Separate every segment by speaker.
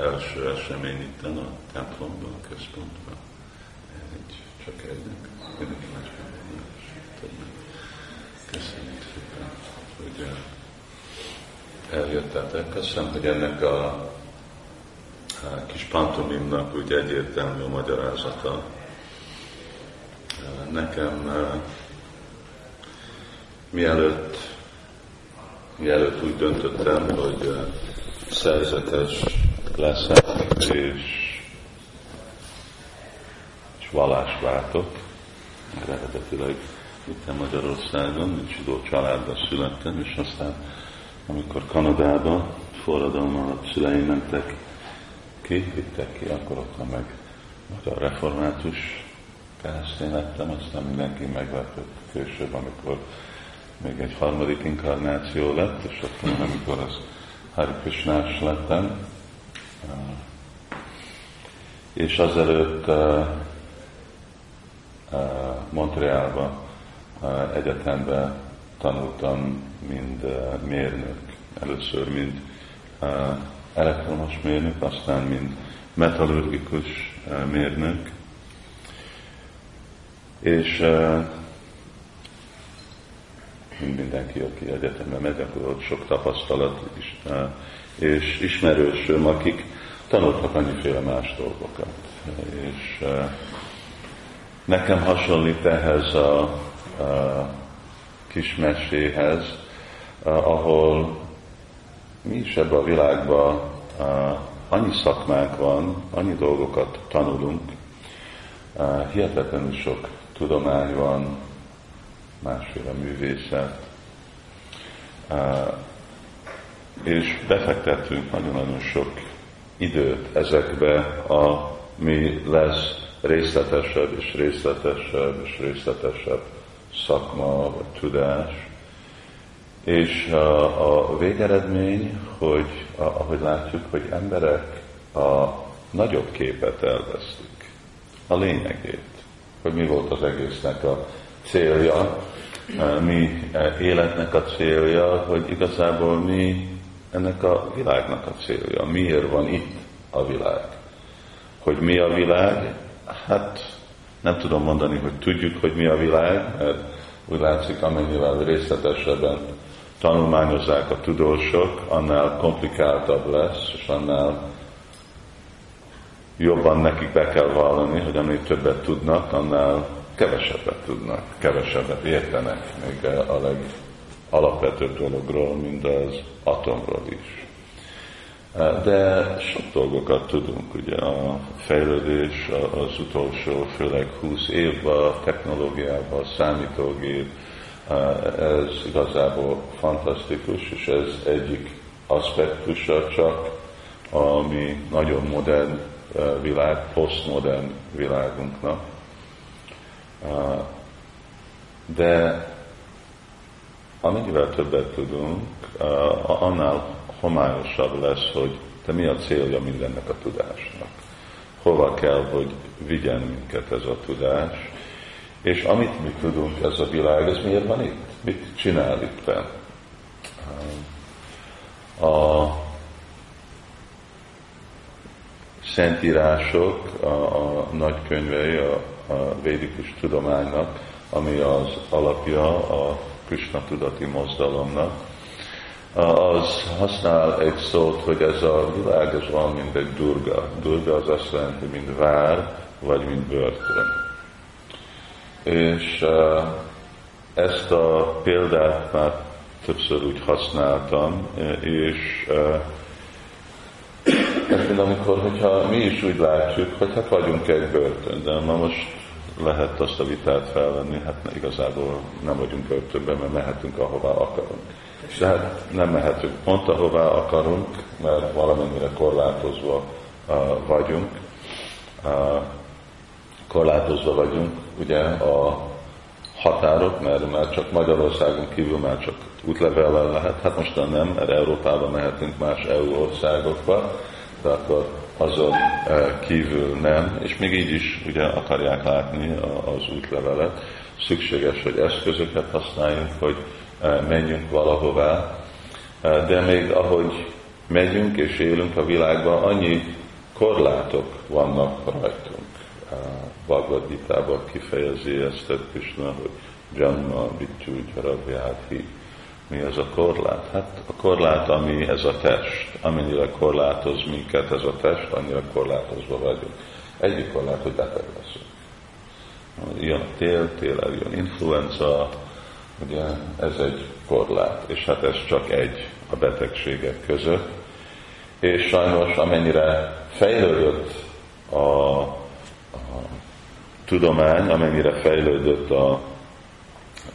Speaker 1: első esemény itt a templomban, a központban. Egy, csak egynek. Mindenki Köszönjük szépen, hogy eljöttetek. Köszönöm, hogy ennek a, a kis pantomimnak úgy egyértelmű a magyarázata. Nekem mielőtt, mielőtt úgy döntöttem, hogy szerzetes leszek, és, és vallásváltok, eredetileg itt Magyarországon, egy zsidó családban születtem, és aztán amikor Kanadában forradalom alatt szüleim mentek ki, vittek ki, akkor ott meg a református keresztény lettem, aztán mindenki meglepett később, amikor még egy harmadik inkarnáció lett, és akkor amikor az Hari Krishnás lettem, és azelőtt uh, uh, Montrealban uh, egyetemben tanultam, mint mérnök. Először, mint elektromos mérnök, aztán, mint metallurgikus mérnök. És mint mindenki, aki egyetemre megy, akkor ott sok tapasztalat is, és ismerősöm, akik tanultak annyiféle más dolgokat. És nekem hasonlít ehhez a, a kis meséhez, ahol mi is ebben a világban annyi szakmánk van, annyi dolgokat tanulunk, hihetetlenül sok tudomány van, másféle művészet, és befektettünk nagyon-nagyon sok időt ezekbe, a mi lesz részletesebb és részletesebb és részletesebb szakma vagy tudás. És a, a végeredmény, hogy ahogy látjuk, hogy emberek a nagyobb képet elvesztik, a lényegét, hogy mi volt az egésznek a célja, mi életnek a célja, hogy igazából mi ennek a világnak a célja, miért van itt a világ. Hogy mi a világ? Hát nem tudom mondani, hogy tudjuk, hogy mi a világ, mert úgy látszik, amennyivel részletesebben tanulmányozzák a tudósok, annál komplikáltabb lesz, és annál jobban nekik be kell vallani, hogy amíg többet tudnak, annál kevesebbet tudnak, kevesebbet értenek még a legalapvetőbb dologról, mint az atomról is. De sok dolgokat tudunk, ugye a fejlődés az utolsó, főleg 20 évben, a technológiában, a számítógép, ez igazából fantasztikus, és ez egyik aspektusa csak, ami nagyon modern világ, posztmodern világunknak. De amennyivel többet tudunk, annál homályosabb lesz, hogy te mi a célja mindennek a tudásnak. Hova kell, hogy vigyen minket ez a tudás, és amit mi tudunk, ez a világ, ez miért van itt? Mit csinál itt? A szentírások, a, a nagykönyvei a, a védikus tudománynak, ami az alapja a Krishna tudati mozdalomnak, az használ egy szót, hogy ez a világ ez van, mint egy durga. Durga az azt jelenti, mint vár, vagy mint börtön. És ezt a példát már többször úgy használtam, és ez mint amikor, hogyha mi is úgy látjuk, hogy hát vagyunk egy börtön, de ma most lehet azt a vitát felvenni, hát igazából nem vagyunk börtönben, mert mehetünk ahová akarunk. De hát nem mehetünk pont ahová akarunk, mert valamennyire korlátozva uh, vagyunk. Uh, korlátozva vagyunk, ugye a határok, mert már csak Magyarországon kívül már csak útlevellel lehet, hát mostan nem, mert Európában mehetünk más EU országokba, de akkor azon kívül nem, és még így is ugye akarják látni az útlevelet. Szükséges, hogy eszközöket használjunk, hogy menjünk valahová, de még ahogy megyünk és élünk a világban, annyi korlátok vannak rajtunk. Bhagavad Gita-ban kifejezi ezt a Krishna, hogy Janma, Bittu, Jaravyádhi. Mi ez a korlát? Hát a korlát, ami ez a test. Amennyire korlátoz minket ez a test, annyira korlátozva vagyunk. Egyik korlát, hogy beteg leszünk. Jön a tél, tél jön influenza, ugye ez egy korlát, és hát ez csak egy a betegségek között. És sajnos amennyire fejlődött a, a tudomány, amennyire fejlődött a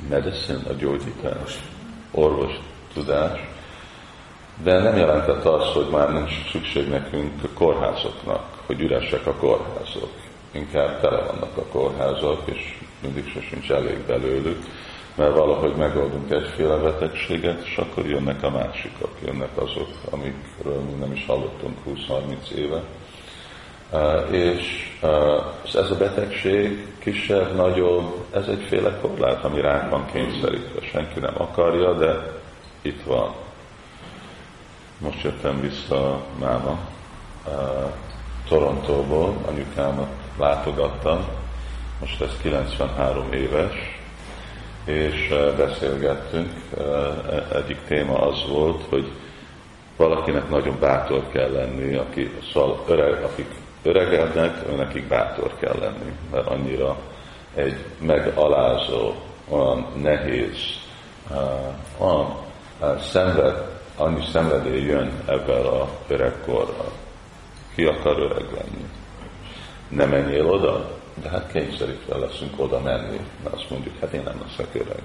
Speaker 1: medicine, a gyógyítás, orvos tudás, de nem jelentett az, hogy már nincs szükség nekünk a kórházoknak, hogy üresek a kórházok. Inkább tele vannak a kórházak, és mindig se sincs elég belőlük, mert valahogy megoldunk egyféle betegséget, és akkor jönnek a másikak, jönnek azok, amikről mi nem is hallottunk 20-30 éve. És ez a betegség kisebb, nagyobb, ez egyféle korlát, ami ránk van kényszerítve. Senki nem akarja, de itt van. Most jöttem vissza máma Torontóból, anyukámat látogattam, most ez 93 éves, és beszélgettünk. Egyik téma az volt, hogy valakinek nagyon bátor kell lenni, aki, szóval öreg, akik öregednek, nekik bátor kell lenni, mert annyira egy megalázó, olyan nehéz, olyan szenved, annyi szenvedély jön ebben a öregkorral. Ki akar öreg lenni? Nem menjél oda? De hát kényszerítve leszünk oda menni, mert azt mondjuk, hát én nem leszek öreg.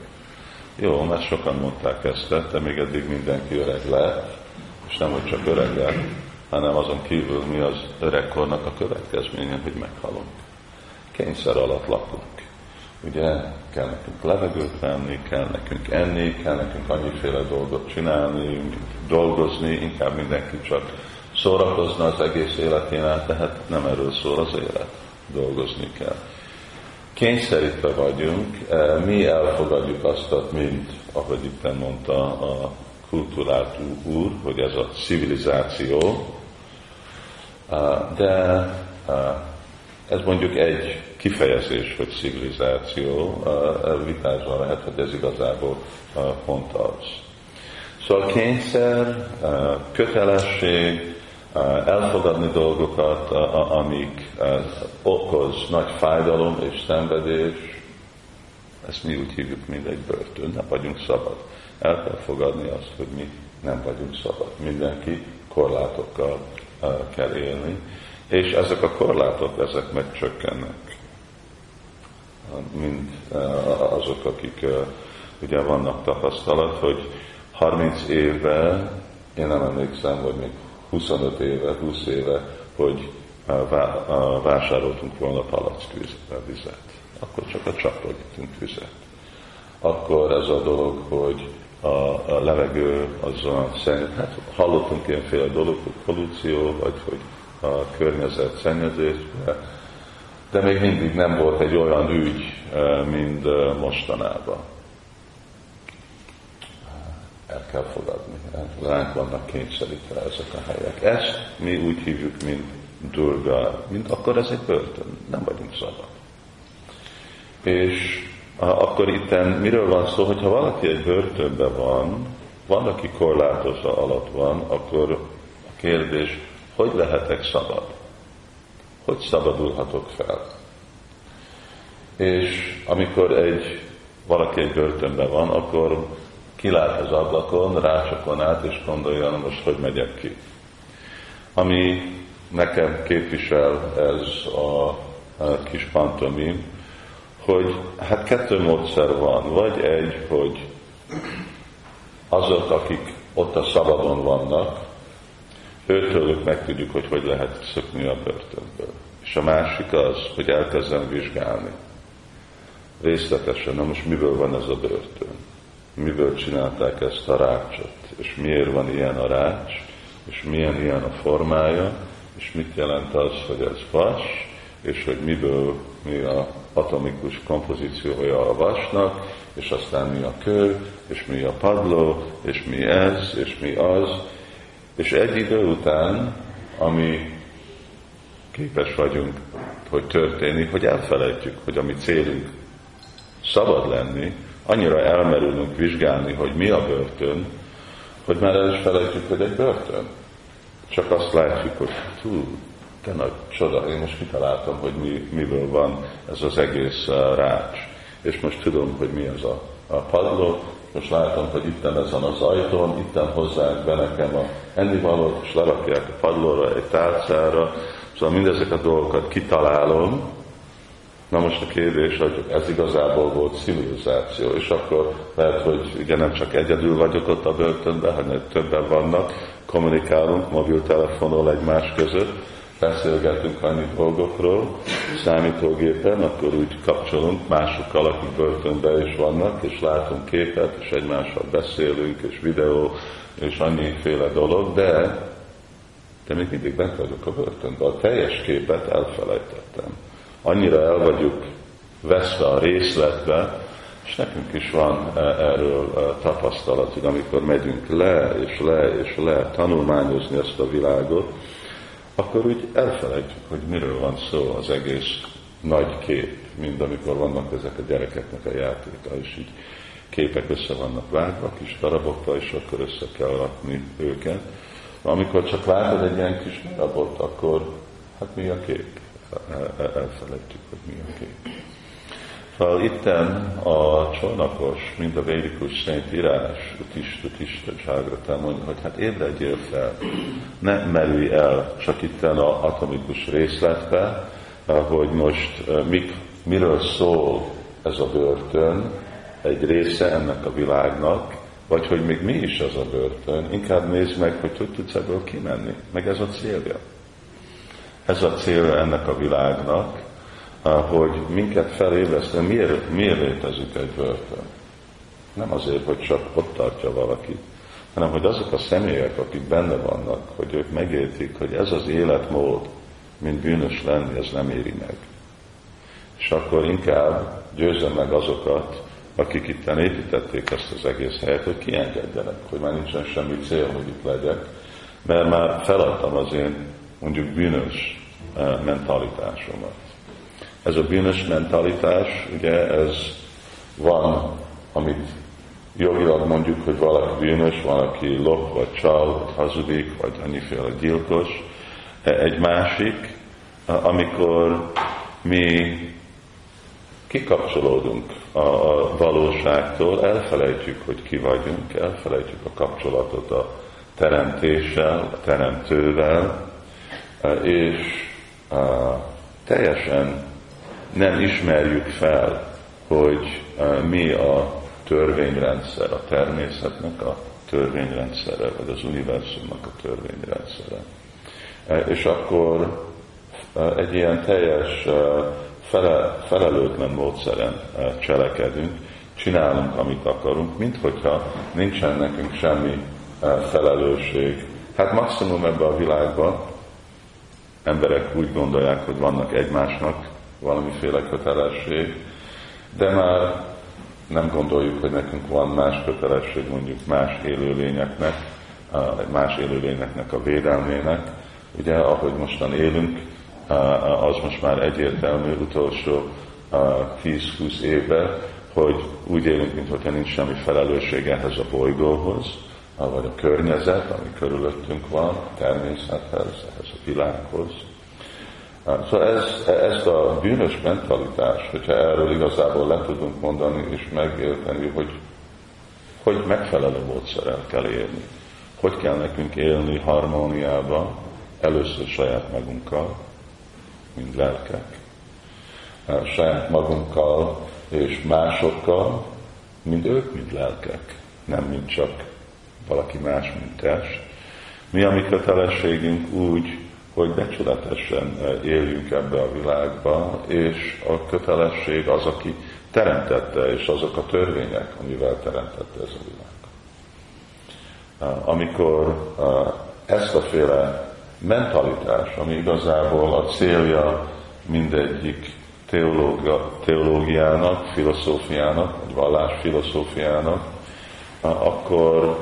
Speaker 1: Jó, mert sokan mondták ezt, de még eddig mindenki öreg lett, és nem, hogy csak öreg lett, hanem azon kívül mi az öregkornak a következménye, hogy meghalunk. Kényszer alatt lakunk. Ugye kell nekünk levegőt venni, kell nekünk enni, kell nekünk annyiféle dolgot csinálni, dolgozni, inkább mindenki csak szórakozna az egész életén át, tehát nem erről szól az élet, dolgozni kell. Kényszerítve vagyunk, mi elfogadjuk azt, mint ahogy itt mondta a kultúrált úr, hogy ez a civilizáció, de ez mondjuk egy kifejezés, hogy civilizáció, vitázva lehet, hogy ez igazából pont az. Szóval kényszer, kötelesség, elfogadni dolgokat, amik okoz nagy fájdalom és szenvedés, ezt mi úgy hívjuk, mint egy börtön, nem vagyunk szabad. El kell fogadni azt, hogy mi nem vagyunk szabad. Mindenki korlátokkal kell élni, és ezek a korlátok, ezek megcsökkennek. Mind azok, akik ugye vannak tapasztalat, hogy 30 éve, én nem emlékszem, hogy még 25 éve, 20 éve, hogy vásároltunk volna palack vizet. Akkor csak a csapról ittünk vizet. Akkor ez a dolog, hogy a, a levegő az a szenny, hát hallottunk ilyenféle dolog, hogy pollució, vagy hogy a környezet szennyezés, de, de még mindig nem volt egy olyan ügy, mint mostanában. El kell fogadni. Ránk vannak kényszerítve ezek a helyek. Ezt mi úgy hívjuk, mint durga, mint akkor ez egy börtön. Nem vagyunk szabad. És akkor itt miről van szó, hogyha valaki egy börtönben van, van, aki korlátozva alatt van, akkor a kérdés, hogy lehetek szabad? Hogy szabadulhatok fel? És amikor egy valaki egy börtönben van, akkor kilát az ablakon, rácsokon át, és gondolja, most hogy megyek ki. Ami nekem képvisel ez a, a kis pantomim, hogy hát kettő módszer van. Vagy egy, hogy azok, akik ott a szabadon vannak, őtőlük megtudjuk, hogy hogy lehet szökni a börtönből. És a másik az, hogy elkezdem vizsgálni. Részletesen, na most miből van ez a börtön? Miből csinálták ezt a rácsot? És miért van ilyen a rács? És milyen ilyen a formája? És mit jelent az, hogy ez vas? És hogy miből mi a atomikus kompozíciója a vasnak, és aztán mi a kő, és mi a padló, és mi ez, és mi az, És egy idő után, ami képes vagyunk, hogy történik, hogy elfelejtjük, hogy a mi célunk szabad lenni, annyira elmerülünk vizsgálni, hogy mi a börtön, hogy már el is felejtjük, hogy egy börtön. Csak azt látjuk, hogy hú, te nagy csoda, én most kitaláltam, hogy mi, miből van ez az egész uh, rács. És most tudom, hogy mi az a, a padló, most látom, hogy itt ezen az ajtón, itt hozzák be nekem a ennivalót, és lerakják a padlóra, egy tálcára, szóval mindezek a dolgokat kitalálom, Na most a kérdés, hogy ez igazából volt civilizáció, és akkor lehet, hogy ugye nem csak egyedül vagyok ott a börtönben, hanem többen vannak, kommunikálunk mobiltelefonról egymás között, beszélgetünk annyi dolgokról, számítógépen, akkor úgy kapcsolunk másokkal, akik börtönben is vannak, és látunk képet, és egymással beszélünk, és videó, és annyiféle dolog, de, de még mindig bent vagyok a börtönben. A teljes képet elfelejtettem. Annyira el vagyunk veszve a részletbe, és nekünk is van e, erről e, tapasztalat, hogy amikor megyünk le, és le, és le tanulmányozni ezt a világot, akkor úgy elfelejtjük, hogy miről van szó az egész nagy kép, mint amikor vannak ezek a gyerekeknek a játéka, és így képek össze vannak vágva, kis darabokra, és akkor össze kell rakni őket. Amikor csak látod egy ilyen kis darabot, akkor hát mi a kép? Elfelejtjük, hogy mi a kép. Szóval itten a csónakos, mint a védikus szent írás, Utista, Utista, Cságrata mondja, hogy hát ébredjél fel, ne merülj el csak itten a atomikus részletbe, hogy most mik, miről szól ez a börtön, egy része ennek a világnak, vagy hogy még mi is az a börtön, inkább nézd meg, hogy hogy tudsz ebből kimenni. Meg ez a célja. Ez a célja ennek a világnak, hogy minket felébresztő, miért, miért létezik egy börtön. Nem azért, hogy csak ott tartja valaki, hanem hogy azok a személyek, akik benne vannak, hogy ők megértik, hogy ez az életmód, mint bűnös lenni, ez nem éri meg. És akkor inkább győzöm meg azokat, akik itt építették ezt az egész helyet, hogy kiengedjenek, hogy már nincsen semmi cél, hogy itt legyek, mert már feladtam az én mondjuk bűnös eh, mentalitásomat. Ez a bűnös mentalitás, ugye ez van, amit jogilag mondjuk, hogy valaki bűnös, van, aki lop, vagy csal, vagy hazudik, vagy annyiféle gyilkos. Egy másik, amikor mi kikapcsolódunk a, valóságtól, elfelejtjük, hogy ki vagyunk, elfelejtjük a kapcsolatot a teremtéssel, a teremtővel, és teljesen nem ismerjük fel, hogy mi a törvényrendszer, a természetnek a törvényrendszere, vagy az univerzumnak a törvényrendszere. És akkor egy ilyen teljes fele, felelőtlen módszeren cselekedünk, csinálunk, amit akarunk, mint hogyha nincsen nekünk semmi felelősség. Hát maximum ebben a világban emberek úgy gondolják, hogy vannak egymásnak valamiféle kötelesség, de már nem gondoljuk, hogy nekünk van más kötelesség mondjuk más élőlényeknek, más élőlényeknek a védelmének. Ugye, ahogy mostan élünk, az most már egyértelmű utolsó 10-20 évben, hogy úgy élünk, mintha nincs semmi felelősség ehhez a bolygóhoz, vagy a környezet, ami körülöttünk van, a természethez, ehhez a világhoz. Szóval ez, ezt a bűnös mentalitás, hogyha erről igazából le tudunk mondani és megérteni, hogy hogy megfelelő módszerrel kell élni. Hogy kell nekünk élni harmóniába, először saját magunkkal, mint lelkek, saját magunkkal és másokkal, mint ők, mint lelkek, nem mint csak valaki más, mint test. Mi a mi kötelességünk úgy, hogy becsületesen eh, éljünk ebbe a világba, és a kötelesség az, aki teremtette, és azok a törvények, amivel teremtette ez a világ. Eh, amikor eh, ezt a féle mentalitás, ami igazából a célja mindegyik teológia, teológiának, filozófiának, vagy vallás filozófiának, akkor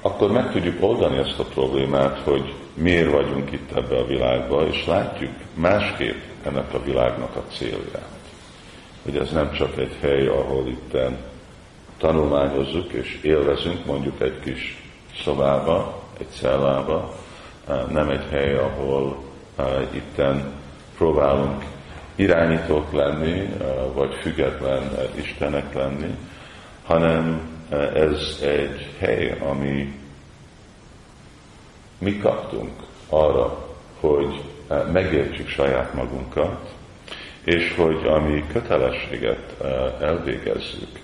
Speaker 1: akkor meg tudjuk oldani ezt a problémát, hogy miért vagyunk itt ebbe a világba, és látjuk másképp ennek a világnak a célját. Hogy ez nem csak egy hely, ahol itten tanulmányozzuk és élvezünk mondjuk egy kis szobába, egy cellába, nem egy hely, ahol itten próbálunk irányítók lenni, vagy független Istenek lenni, hanem ez egy hely, ami mi kaptunk arra, hogy megértsük saját magunkat, és hogy ami kötelességet elvégezzük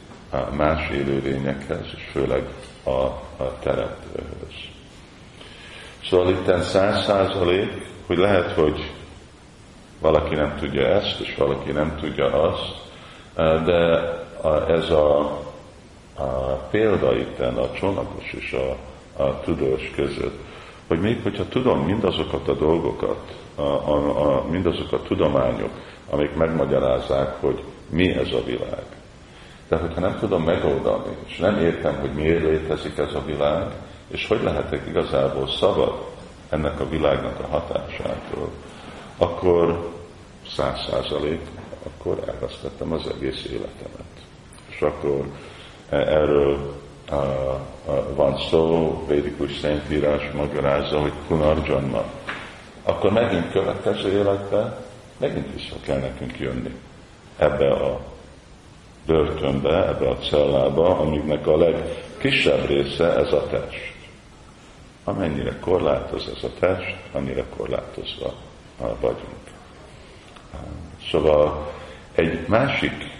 Speaker 1: más élőlényekhez, és főleg a, a teremtőhöz. Szóval itt száz százalék, hogy lehet, hogy valaki nem tudja ezt, és valaki nem tudja azt, de ez a, a példa itt a csónakos és a, a tudós között, hogy még hogyha tudom mindazokat a dolgokat, a, a, a, mindazok tudományok, amik megmagyarázzák, hogy mi ez a világ. De hogyha nem tudom megoldani, és nem értem, hogy miért létezik ez a világ, és hogy lehetek igazából szabad ennek a világnak a hatásától, akkor száz százalék, akkor elvesztettem az egész életemet. És akkor erről van szó, védikus szentírás magyarázza, hogy Punarjanma. Akkor megint következő életbe, megint vissza kell nekünk jönni ebbe a börtönbe, ebbe a cellába, amiknek a legkisebb része ez a test. Amennyire korlátoz ez a test, annyira korlátozva vagyunk. Szóval egy másik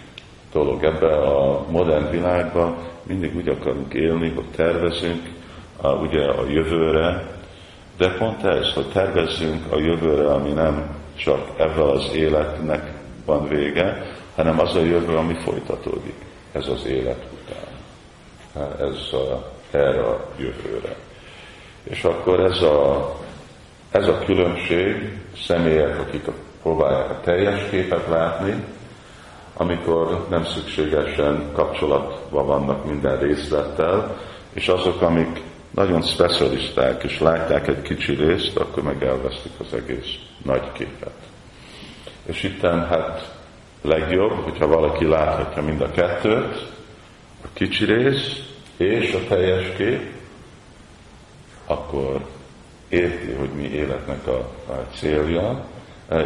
Speaker 1: dolog ebbe a modern világban, mindig úgy akarunk élni, hogy tervezünk a, ugye a jövőre, de pont ez, hogy tervezzünk a jövőre, ami nem csak ebben az életnek van vége, hanem az a jövő, ami folytatódik. Ez az élet után. Ez a, erre a jövőre. És akkor ez a, ez a különbség személyek, akik próbálják a teljes képet látni, amikor nem szükségesen kapcsolatban vannak minden részlettel, és azok, amik nagyon specialisták, és látják egy kicsi részt, akkor meg elvesztik az egész nagy képet. És itten hát legjobb, hogyha valaki láthatja mind a kettőt, a kicsi rész és a teljes kép, akkor érti, hogy mi életnek a, a célja,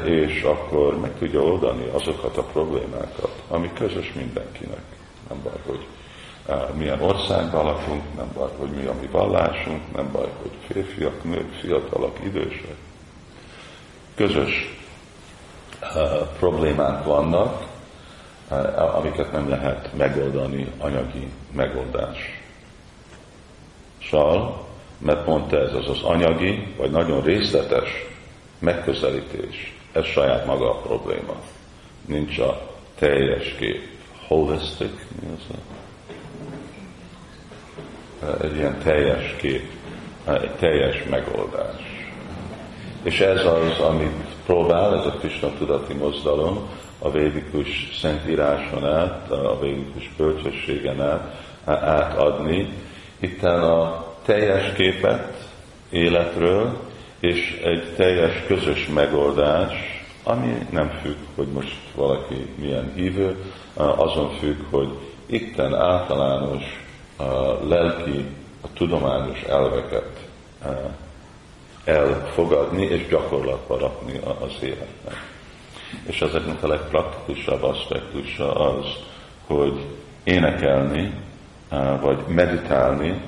Speaker 1: és akkor meg tudja oldani azokat a problémákat, ami közös mindenkinek. Nem baj, hogy milyen országban lakunk, nem baj, hogy mi a mi vallásunk, nem baj, hogy férfiak, nők, fiatalok, idősek. Közös problémák vannak, amiket nem lehet megoldani anyagi megoldás. Sal, mert pont ez az az anyagi, vagy nagyon részletes megközelítés. Ez saját maga a probléma. Nincs a teljes kép. Holistic, mi az a? Egy ilyen teljes kép, egy teljes megoldás. És ez az, amit próbál, ez a Krishna tudati mozdalom, a védikus szentíráson át, a védikus bölcsességen át átadni, itten a teljes képet életről, és egy teljes közös megoldás, ami nem függ, hogy most valaki milyen hívő, azon függ, hogy itten általános a lelki, a tudományos elveket elfogadni és gyakorlatba rakni az életnek. És ezeknek a legpraktikusabb aspektusa az, hogy énekelni, vagy meditálni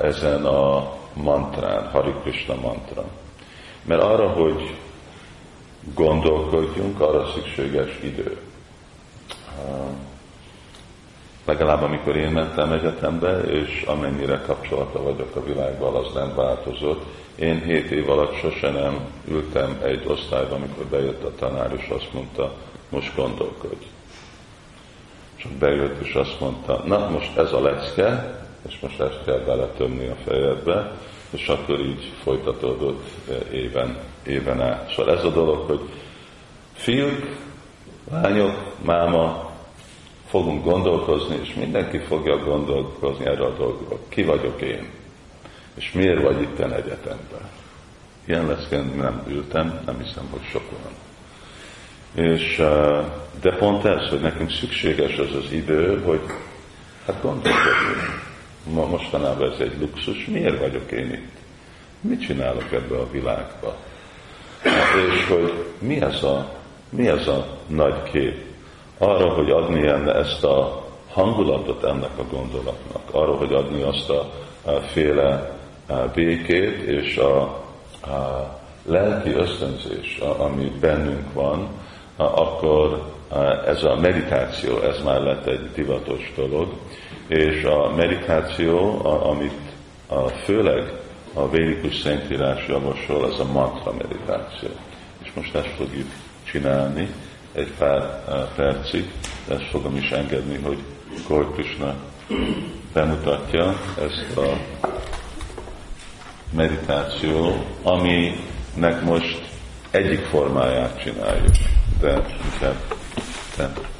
Speaker 1: ezen a mantrán, Hari Krishna mantra. Mert arra, hogy gondolkodjunk, arra szükséges idő. Legalább amikor én mentem egyetembe, és amennyire kapcsolata vagyok a világgal, az nem változott. Én hét év alatt sose nem ültem egy osztályban, amikor bejött a tanár, és azt mondta, most gondolkodj. Csak bejött, és azt mondta, na most ez a lecke, és most ezt kell beletömni a fejedbe, és akkor így folytatódott eh, éven, éven át. Szóval ez a dolog, hogy fiúk, lányok, máma, fogunk gondolkozni, és mindenki fogja gondolkozni erre a dolgokra. Ki vagyok én? És miért vagy itt egyetemben? Ilyen lesz, én nem ültem, nem hiszem, hogy sok van. És, de pont ez, hogy nekünk szükséges az az idő, hogy hát gondolkodjunk. Ma mostanában ez egy luxus, miért vagyok én itt? Mit csinálok ebbe a világba? És hogy mi ez a, mi ez a nagy kép? Arra, hogy adni enne ezt a hangulatot ennek a gondolatnak, arra, hogy adni azt a, féle békét és a, a lelki ösztönzés, ami bennünk van, akkor ez a meditáció, ez már lett egy divatos dolog, és a meditáció, amit főleg a védikus szentírás javasol, ez a mantra meditáció. És most ezt fogjuk csinálni egy pár percig, de ezt fogom is engedni, hogy Krishna bemutatja ezt a meditáció, aminek most egyik formáját csináljuk, de inkább Hasta